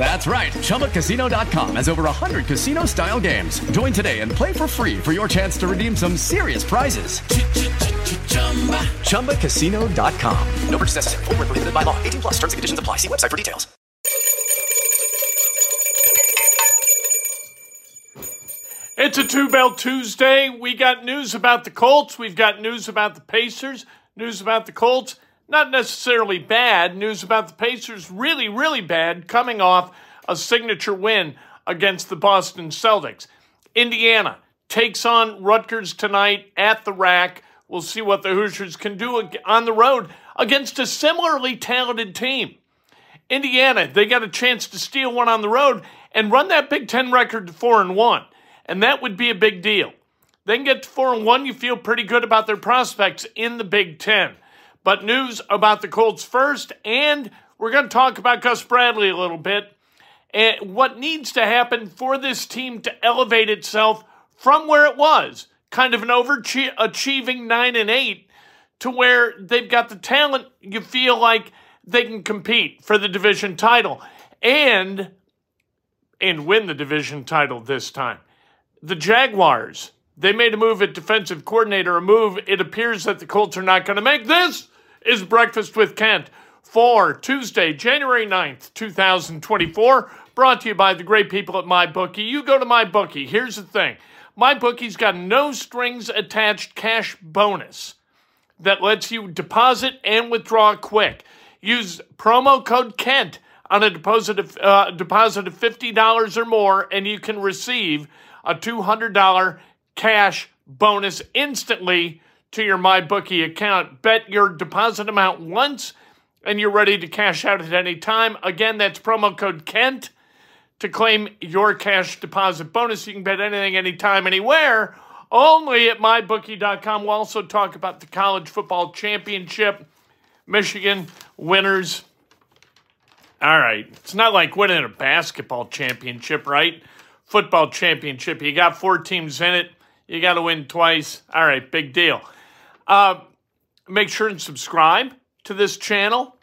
That's right. ChumbaCasino.com has over 100 casino style games. Join today and play for free for your chance to redeem some serious prizes. ChumbaCasino.com. No purchase necessary. Full prohibited by law. 18 plus terms and conditions apply. See website for details. It's a two bell Tuesday. We got news about the Colts. We've got news about the Pacers, news about the Colts not necessarily bad. News about the Pacers really, really bad, coming off a signature win against the Boston Celtics. Indiana takes on Rutgers tonight at the RAC. We'll see what the Hoosiers can do on the road against a similarly talented team. Indiana, they got a chance to steal one on the road and run that Big Ten record to four and one, and that would be a big deal. Then get to four and one, you feel pretty good about their prospects in the Big Ten. But news about the Colts first, and we're going to talk about Gus Bradley a little bit and what needs to happen for this team to elevate itself from where it was, kind of an overachieving 9 and 8 to where they've got the talent you feel like they can compete for the division title and and win the division title this time. The Jaguars, they made a move at defensive coordinator, a move it appears that the Colts are not going to make. This is Breakfast with Kent for Tuesday, January 9th, 2024. Brought to you by the great people at MyBookie. You go to MyBookie. Here's the thing MyBookie's got no strings attached cash bonus that lets you deposit and withdraw quick. Use promo code KENT on a deposit of, uh, deposit of $50 or more, and you can receive a $200 cash bonus instantly to your MyBookie account. Bet your deposit amount once and you're ready to cash out at any time. Again, that's promo code KENT to claim your cash deposit bonus. You can bet anything, anytime, anywhere, only at mybookie.com. We'll also talk about the college football championship. Michigan winners. All right. It's not like winning a basketball championship, right? Football championship. You got four teams in it. You got to win twice. All right, big deal. Uh, make sure and subscribe to this channel.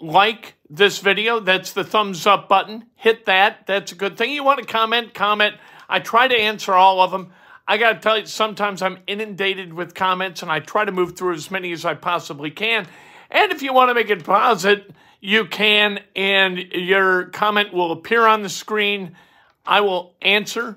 Like this video. That's the thumbs up button. Hit that. That's a good thing. You want to comment? Comment. I try to answer all of them. I got to tell you, sometimes I'm inundated with comments and I try to move through as many as I possibly can. And if you want to make a deposit, you can, and your comment will appear on the screen. I will answer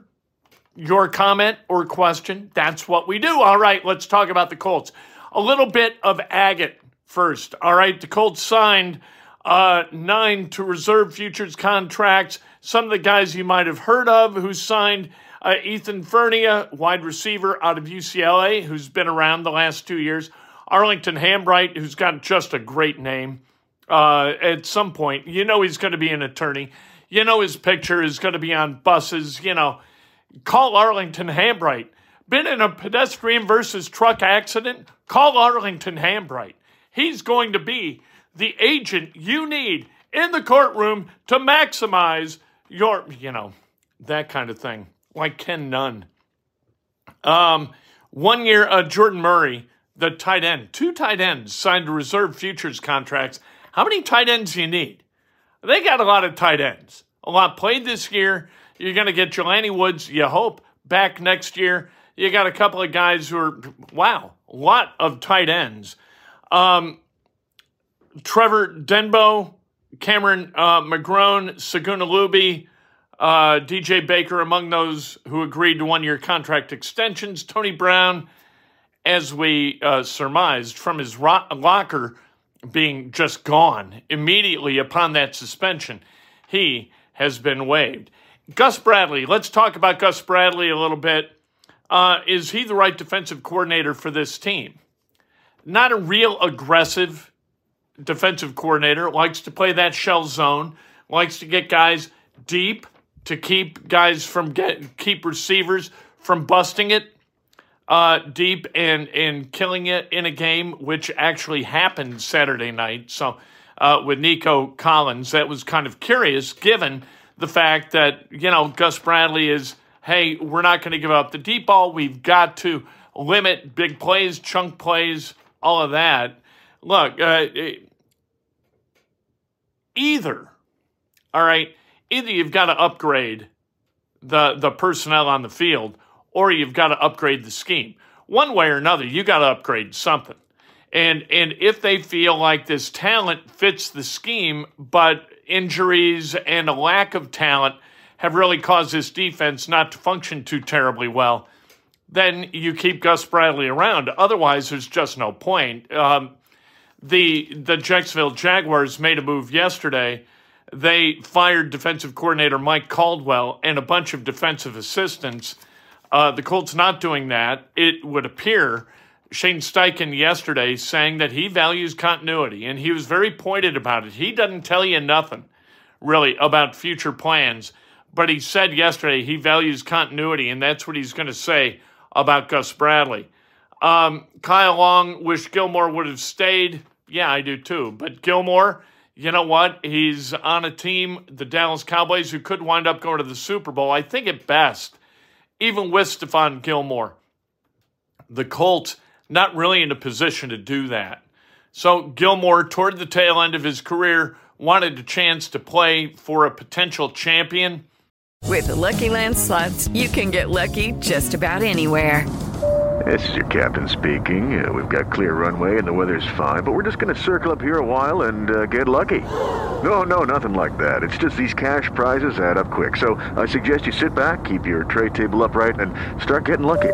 your comment or question. That's what we do. All right, let's talk about the Colts. A little bit of agate first. All right, the Colts signed uh, nine to reserve futures contracts. Some of the guys you might have heard of who signed uh, Ethan Fernea, wide receiver out of UCLA, who's been around the last two years. Arlington Hambright, who's got just a great name. Uh, at some point, you know he's going to be an attorney. You know his picture is going to be on buses. You know Call Arlington Hambright. Been in a pedestrian versus truck accident? Call Arlington Hambright. He's going to be the agent you need in the courtroom to maximize your, you know, that kind of thing, like Ken Nunn. Um, one year, uh, Jordan Murray, the tight end, two tight ends signed reserve futures contracts. How many tight ends do you need? They got a lot of tight ends. A lot played this year. You're going to get Jelani Woods, you hope, back next year. You got a couple of guys who are, wow, a lot of tight ends. Um, Trevor Denbow, Cameron uh, McGrone, Segun Olubi, uh, DJ Baker, among those who agreed to one year contract extensions. Tony Brown, as we uh, surmised from his locker, being just gone immediately upon that suspension, he has been waived. Gus Bradley, let's talk about Gus Bradley a little bit. Uh, is he the right defensive coordinator for this team? Not a real aggressive defensive coordinator, likes to play that shell zone, likes to get guys deep to keep guys from get keep receivers from busting it uh, deep and and killing it in a game, which actually happened Saturday night. So uh, with Nico Collins, that was kind of curious, given the fact that you know Gus Bradley is, hey, we're not going to give up the deep ball. We've got to limit big plays, chunk plays, all of that. Look, uh, either, all right, either you've got to upgrade the the personnel on the field or you've got to upgrade the scheme. One way or another, you got to upgrade something. And and if they feel like this talent fits the scheme, but injuries and a lack of talent have really caused this defense not to function too terribly well, then you keep Gus Bradley around. Otherwise, there's just no point. Um, the the Jacksonville Jaguars made a move yesterday. They fired defensive coordinator Mike Caldwell and a bunch of defensive assistants uh, the Colts not doing that, it would appear. Shane Steichen yesterday saying that he values continuity, and he was very pointed about it. He doesn't tell you nothing really about future plans, but he said yesterday he values continuity, and that's what he's going to say about Gus Bradley. Um, Kyle Long wish Gilmore would have stayed. Yeah, I do too. But Gilmore, you know what? He's on a team, the Dallas Cowboys, who could wind up going to the Super Bowl. I think at best even with Stephon Gilmore, the Colts not really in a position to do that. So Gilmore, toward the tail end of his career, wanted a chance to play for a potential champion. With the Lucky Land slots, you can get lucky just about anywhere. This is your captain speaking. Uh, we've got clear runway and the weather's fine, but we're just going to circle up here a while and uh, get lucky. No, no, nothing like that. It's just these cash prizes add up quick. So I suggest you sit back, keep your tray table upright, and start getting lucky.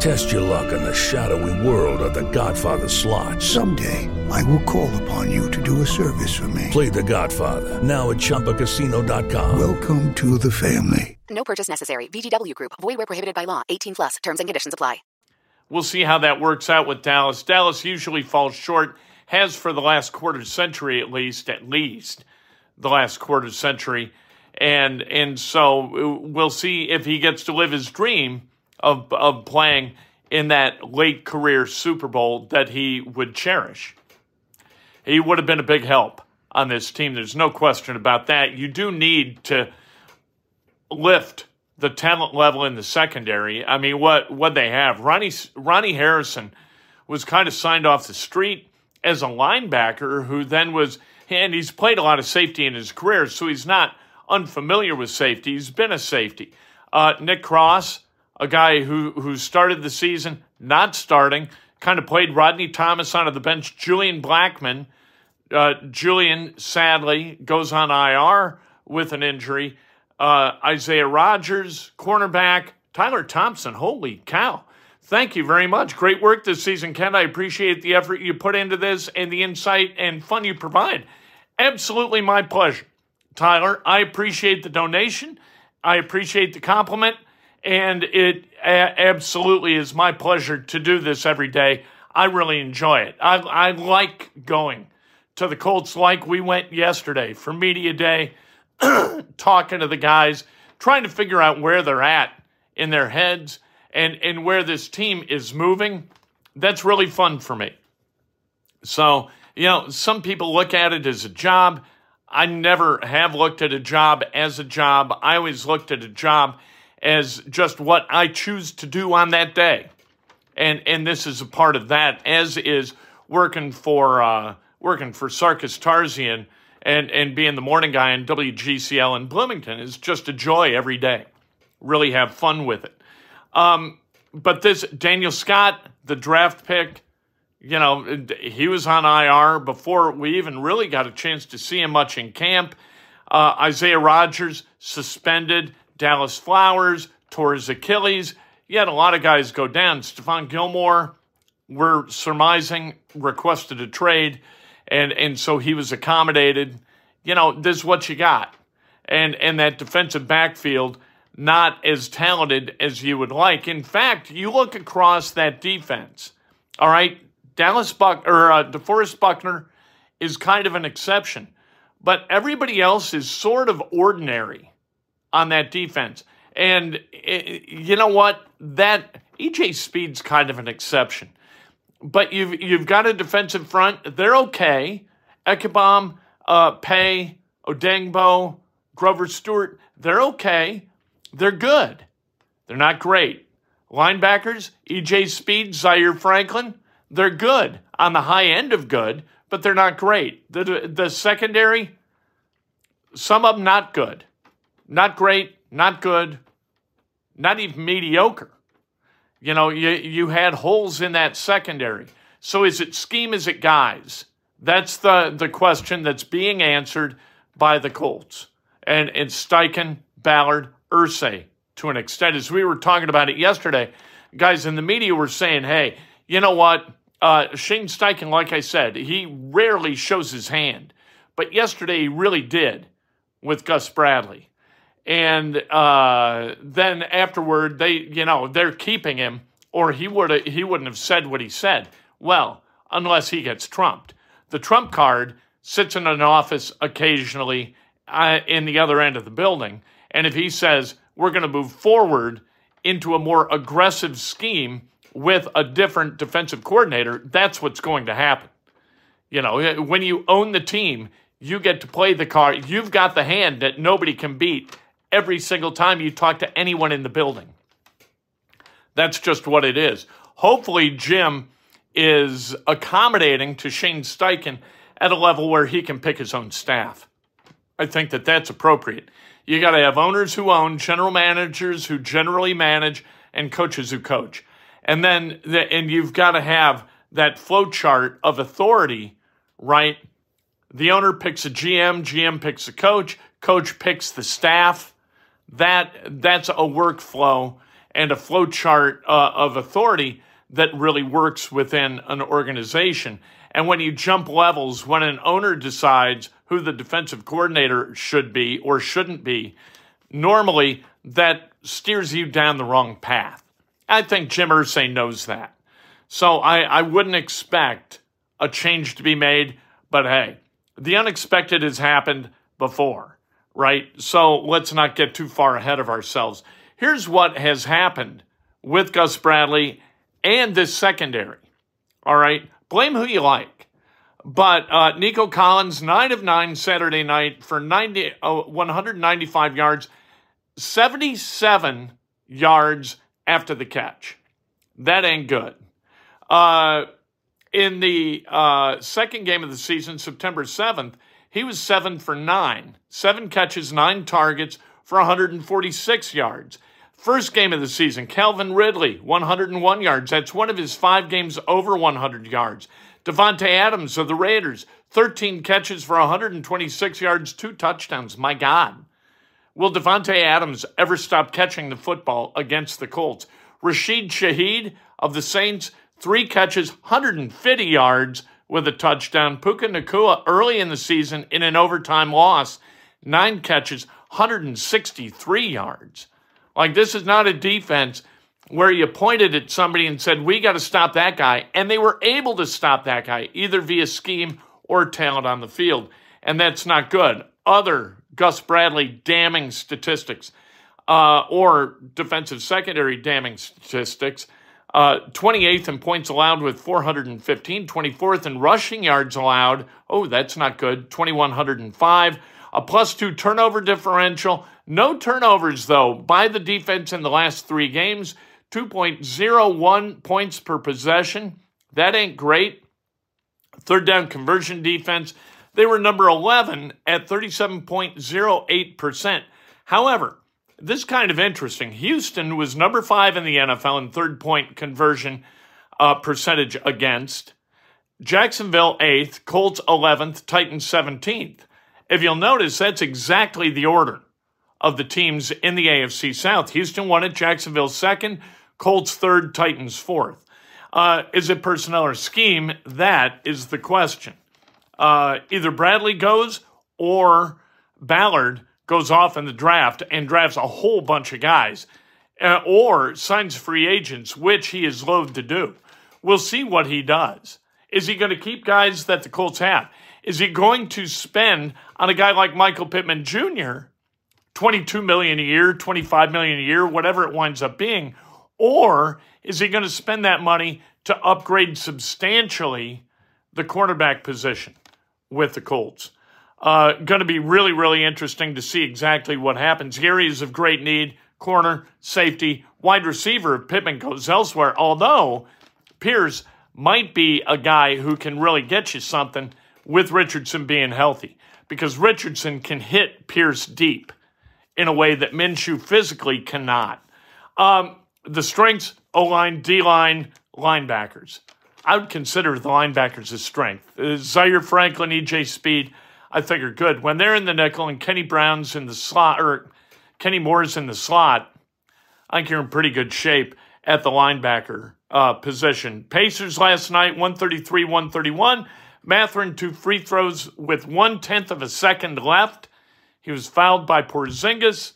Test your luck in the shadowy world of The Godfather slot. Someday, I will call upon you to do a service for me. Play The Godfather now at Chumbacasino.com. Welcome to the family. No purchase necessary. VGW Group. Void where prohibited by law. 18 plus. Terms and conditions apply. We'll see how that works out with Dallas. Dallas usually falls short, has for the last quarter century at least, at least the last quarter century. And and so uh, we'll see if he gets to live his dream of of playing in that late career Super Bowl that he would cherish. He would have been a big help on this team. There's no question about that. You do need to lift the talent level in the secondary. I mean, what what they have? Ronnie Ronnie Harrison was kind of signed off the street as a linebacker, who then was and he's played a lot of safety in his career, so he's not unfamiliar with safety. He's been a safety. Uh, Nick Cross, a guy who who started the season not starting, kind of played Rodney Thomas onto the bench. Julian Blackmon. uh, Julian sadly goes on IR with an injury uh, Isaiah Rogers, cornerback, Tyler Thompson. Holy cow. Thank you very much. Great work this season, Ken. I appreciate the effort you put into this and the insight and fun you provide. Absolutely my pleasure. Tyler, I appreciate the donation. I appreciate the compliment. And it absolutely is my pleasure to do this every day. I really enjoy it. I, I like going to the Colts like we went yesterday for Media Day talking to the guys, trying to figure out where they're at in their heads and, and where this team is moving. That's really fun for me. So, you know, some people look at it as a job. I never have looked at a job as a job. I always looked at a job as just what I choose to do on that day. And, and this is a part of that, as is working for, uh, working for Sarkes Tarzian and, and being the morning guy in WGCL in Bloomington is just a joy every day. Really have fun with it. Um, but this Daniel Scott, the draft pick, you know, he was on IR before we even really got a chance to see him much in camp. Uh, Isaiah Rogers suspended. Dallas Flowers tore his Achilles. You had a lot of guys go down. Stephon Gilmore, we're surmising, requested a trade, and and so he was accommodated. You know, this is what you got, and and that defensive backfield not as talented as you would like. In fact, you look across that defense. All right, Dallas Buck or uh, DeForest Buckner is kind of an exception, but everybody else is sort of ordinary on that defense. And it, eh, you know what? That EJ Speed's kind of an exception. But you've you've got a defensive front. They're okay. Ebukam, uh, Paye, Odeyingbo, Grover Stewart. They're okay. They're good. They're not great. Linebackers, EJ Speed, Zaire Franklin. They're good on the high end of good, but they're not great. The, the secondary, some of them not good. Not great, not good, not even mediocre. You know, you, you had holes in that secondary. So is it scheme, is it guys? That's the, the question that's being answered by the Colts. And it's Steichen, Ballard, Irsay to an extent. As we were talking about it yesterday, guys in the media were saying, hey, you know what? Uh, Shane Steichen, like I said, he rarely shows his hand, but yesterday he really did with Gus Bradley. And uh, then afterward, they, you know, they're keeping him, or he would he wouldn't have said what he said. Well, unless he gets trumped, the trump card sits in an office occasionally uh, in the other end of the building, and if he says we're going to move forward into a more aggressive scheme with a different defensive coordinator, that's what's going to happen. You know, when you own the team, you get to play the card. You've got the hand that nobody can beat every single time you talk to anyone in the building. That's just what it is. Hopefully, Jim is accommodating to Shane Steichen at a level where he can pick his own staff. I think that that's appropriate. You got to have owners who own, general managers who generally manage, and coaches who coach. And then, the, and you've got to have that flow chart of authority, right? The owner picks a GM, GM picks a coach, coach picks the staff. That that's a workflow and a flow chart uh, of authority that really works within an organization. And when you jump levels, when an owner decides who the defensive coordinator should be or shouldn't be, normally that steers you down the wrong path. I think Jim Irsay knows that. So I, I wouldn't expect a change to be made, but hey, the unexpected has happened before, right? So let's not get too far ahead of ourselves. Here's what has happened with Gus Bradley and this secondary. All right, blame who you like. But uh, Nico Collins, 9 of 9 Saturday night for 90, uh, 195 yards, 77 yards after the catch. That ain't good. Uh, in the uh, second game of the season, September 7th, he was seven for nine, seven catches, nine targets for 146 yards. First game of the season, Calvin Ridley, 101 yards. That's one of his five games over 100 yards. Davante Adams of the Raiders, 13 catches for 126 yards, two touchdowns. My God. Will Davante Adams ever stop catching the football against the Colts? Rashid Shaheed of the Saints, three catches, 150 yards with a touchdown. Puka Nacua early in the season in an overtime loss, nine catches, 163 yards. Like, this is not a defense where you pointed at somebody and said, We got to stop that guy. And they were able to stop that guy, either via scheme or talent on the field. And that's not good. Other Gus Bradley damning statistics uh, or defensive secondary damning statistics. Uh, 28th in points allowed with 415, 24th in rushing yards allowed. Oh, that's not good. 2,105. A plus two turnover differential. No turnovers, though, by the defense in the last three games. 2.01 points per possession. That ain't great. Third down conversion defense, they were number 11 at 37.08%. However, this kind of interesting. Houston was number five in the NFL in third point conversion uh, percentage against. Jacksonville eighth, Colts 11th, Titans 17th. If you'll notice, that's exactly the order of the teams in the AFC South. Houston won it, Jacksonville second, Colts third, Titans fourth. Uh, is it personnel or scheme? That is the question. Uh, either Bradley goes or Ballard goes off in the draft and drafts a whole bunch of guys uh, or signs free agents, which he is loath to do. We'll see what he does. Is he going to keep guys that the Colts have? Is he going to spend on a guy like Michael Pittman Jr. 22 million a year, 25 million a year, whatever it winds up being, or is he going to spend that money to upgrade substantially the cornerback position with the Colts? Uh, going to be really, really interesting to see exactly what happens. Gary is of great need. Corner, safety, wide receiver if Pittman goes elsewhere. Although Pierce might be a guy who can really get you something with Richardson being healthy because Richardson can hit Pierce deep in a way that Minshew physically cannot. Um, the strengths O line, D line, linebackers. I would consider the linebackers a strength. Uh, Zaire Franklin, EJ Speed, I are good. When they're in the nickel and Kenny Brown's in the slot, or Kenny Moore's in the slot, I think you're in pretty good shape at the linebacker uh, position. Pacers last night, 133 131. Mathurin, two free throws with one tenth of a second left. He was fouled by Porzingis.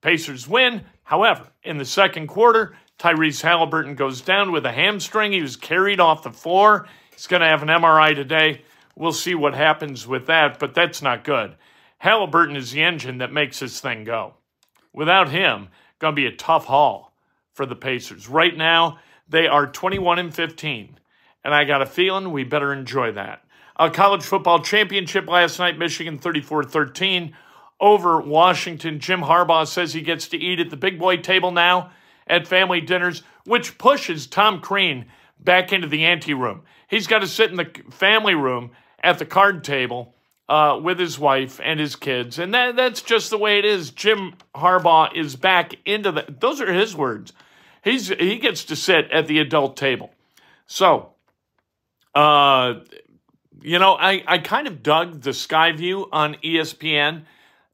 Pacers win. However, in the second quarter, Tyrese Haliburton goes down with a hamstring. He was carried off the floor. He's going to have an MRI today. We'll see what happens with that, but that's not good. Haliburton is the engine that makes this thing go. Without him, going to be a tough haul for the Pacers. Right now, they are 21 and 15, and I got a feeling we better enjoy that. A college football championship last night, Michigan 34 13 over Washington. Jim Harbaugh says he gets to eat at the big boy table now at family dinners, which pushes Tom Crean back into the ante room. He's got to sit in the family room at the card table uh, with his wife and his kids, and that, that's just the way it is. Jim Harbaugh is back into the. Those are his words. He's he gets to sit at the adult table. So, uh, you know, I, I kind of dug the sky view on ESPN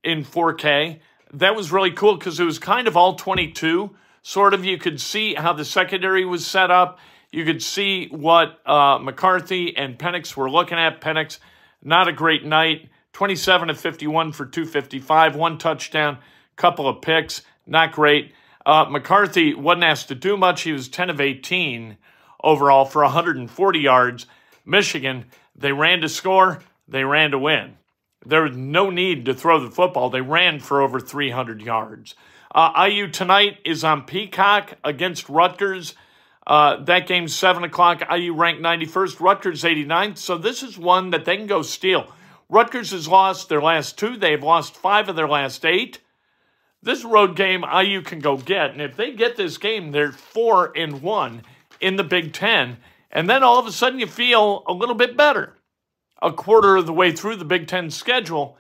in 4K. That was really cool because it was kind of all 22. Sort of, you could see how the secondary was set up. You could see what uh, McCarthy and Penix were looking at. Penix, not a great night. 27 to 51 for 255, one touchdown, couple of picks, not great. Uh, McCarthy wasn't asked to do much. He was 10 of 18 overall for 140 yards. Michigan, they ran to score, they ran to win. There was no need to throw the football. They ran for over 300 yards. Uh, IU tonight is on Peacock against Rutgers. Uh, that game's 7 o'clock. IU ranked 91st, Rutgers 89th. So this is one that they can go steal. Rutgers has lost their last two. They've lost five of their last eight. This road game IU can go get. And if they get this game, they're 4 and 1 in the Big Ten. And then all of a sudden you feel a little bit better. A quarter of the way through the Big Ten schedule,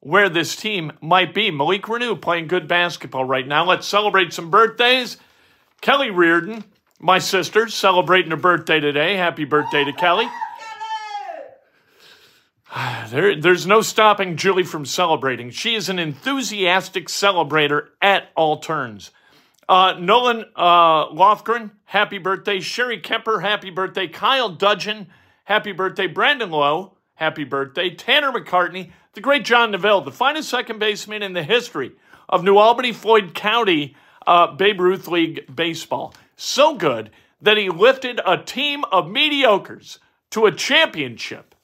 where this team might be. Malik Reneau playing good basketball right now. Let's celebrate some birthdays. Kelly Reardon, my sister, celebrating her birthday today. Happy birthday to Kelly. There, there's no stopping Julie from celebrating. She is an enthusiastic celebrator at all turns. Uh, Nolan uh, Lothgren, happy birthday. Sherry Kemper, happy birthday. Kyle Dudgeon, happy birthday. Brandon Lowe, happy birthday. Tanner McCartney, the great John Neville, the finest second baseman in the history of New Albany Floyd County uh, Babe Ruth League baseball. So good that he lifted a team of mediocres to a championship.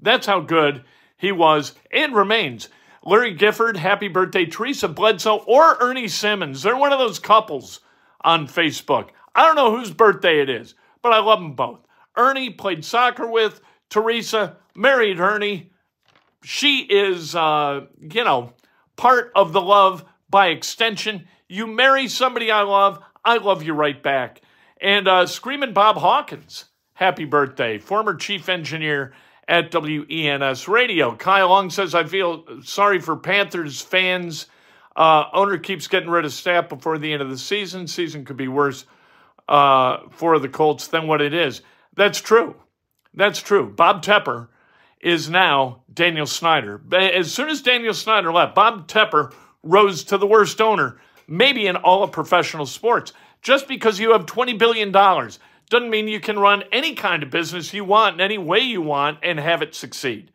That's how good he was and remains. Larry Gifford, happy birthday. Teresa Bledsoe or Ernie Simmons. They're one of those couples on Facebook. I don't know whose birthday it is, but I love them both. Ernie played soccer with Teresa, married Ernie. She is, uh, you know, part of the love by extension. You marry somebody I love, I love you right back. And uh, Screaming Bob Hawkins, happy birthday. Former chief engineer at WENS Radio. Kyle Long says, I feel sorry for Panthers fans. Uh, owner keeps getting rid of staff before the end of the season. Season could be worse uh, for the Colts than what it is. That's true. That's true. Bob Tepper is now Daniel Snyder. As soon as Daniel Snyder left, Bob Tepper rose to the worst owner, maybe in all of professional sports. Just because you have $20 billion doesn't mean you can run any kind of business you want in any way you want and have it succeed.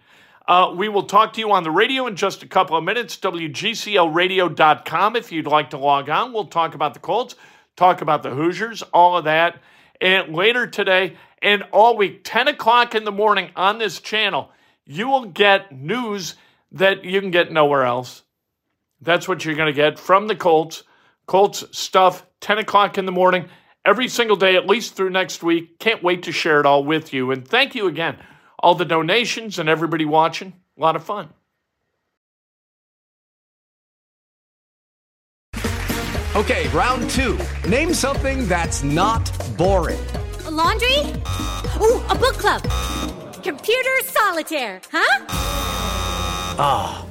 Uh, we will talk to you on the radio in just a couple of minutes. WGCLradio.com if you'd like to log on. We'll talk about the Colts, talk about the Hoosiers, all of that. And later today and all week, 10 o'clock in the morning on this channel, you will get news that you can get nowhere else. That's what you're going to get from the Colts. Colts stuff, 10 o'clock in the morning, every single day, at least through next week. Can't wait to share it all with you. And thank you again, all the donations and everybody watching. A lot of fun. Okay, round two. Name something that's not boring. A laundry? Ooh, a book club. Computer solitaire, huh? Ah, oh,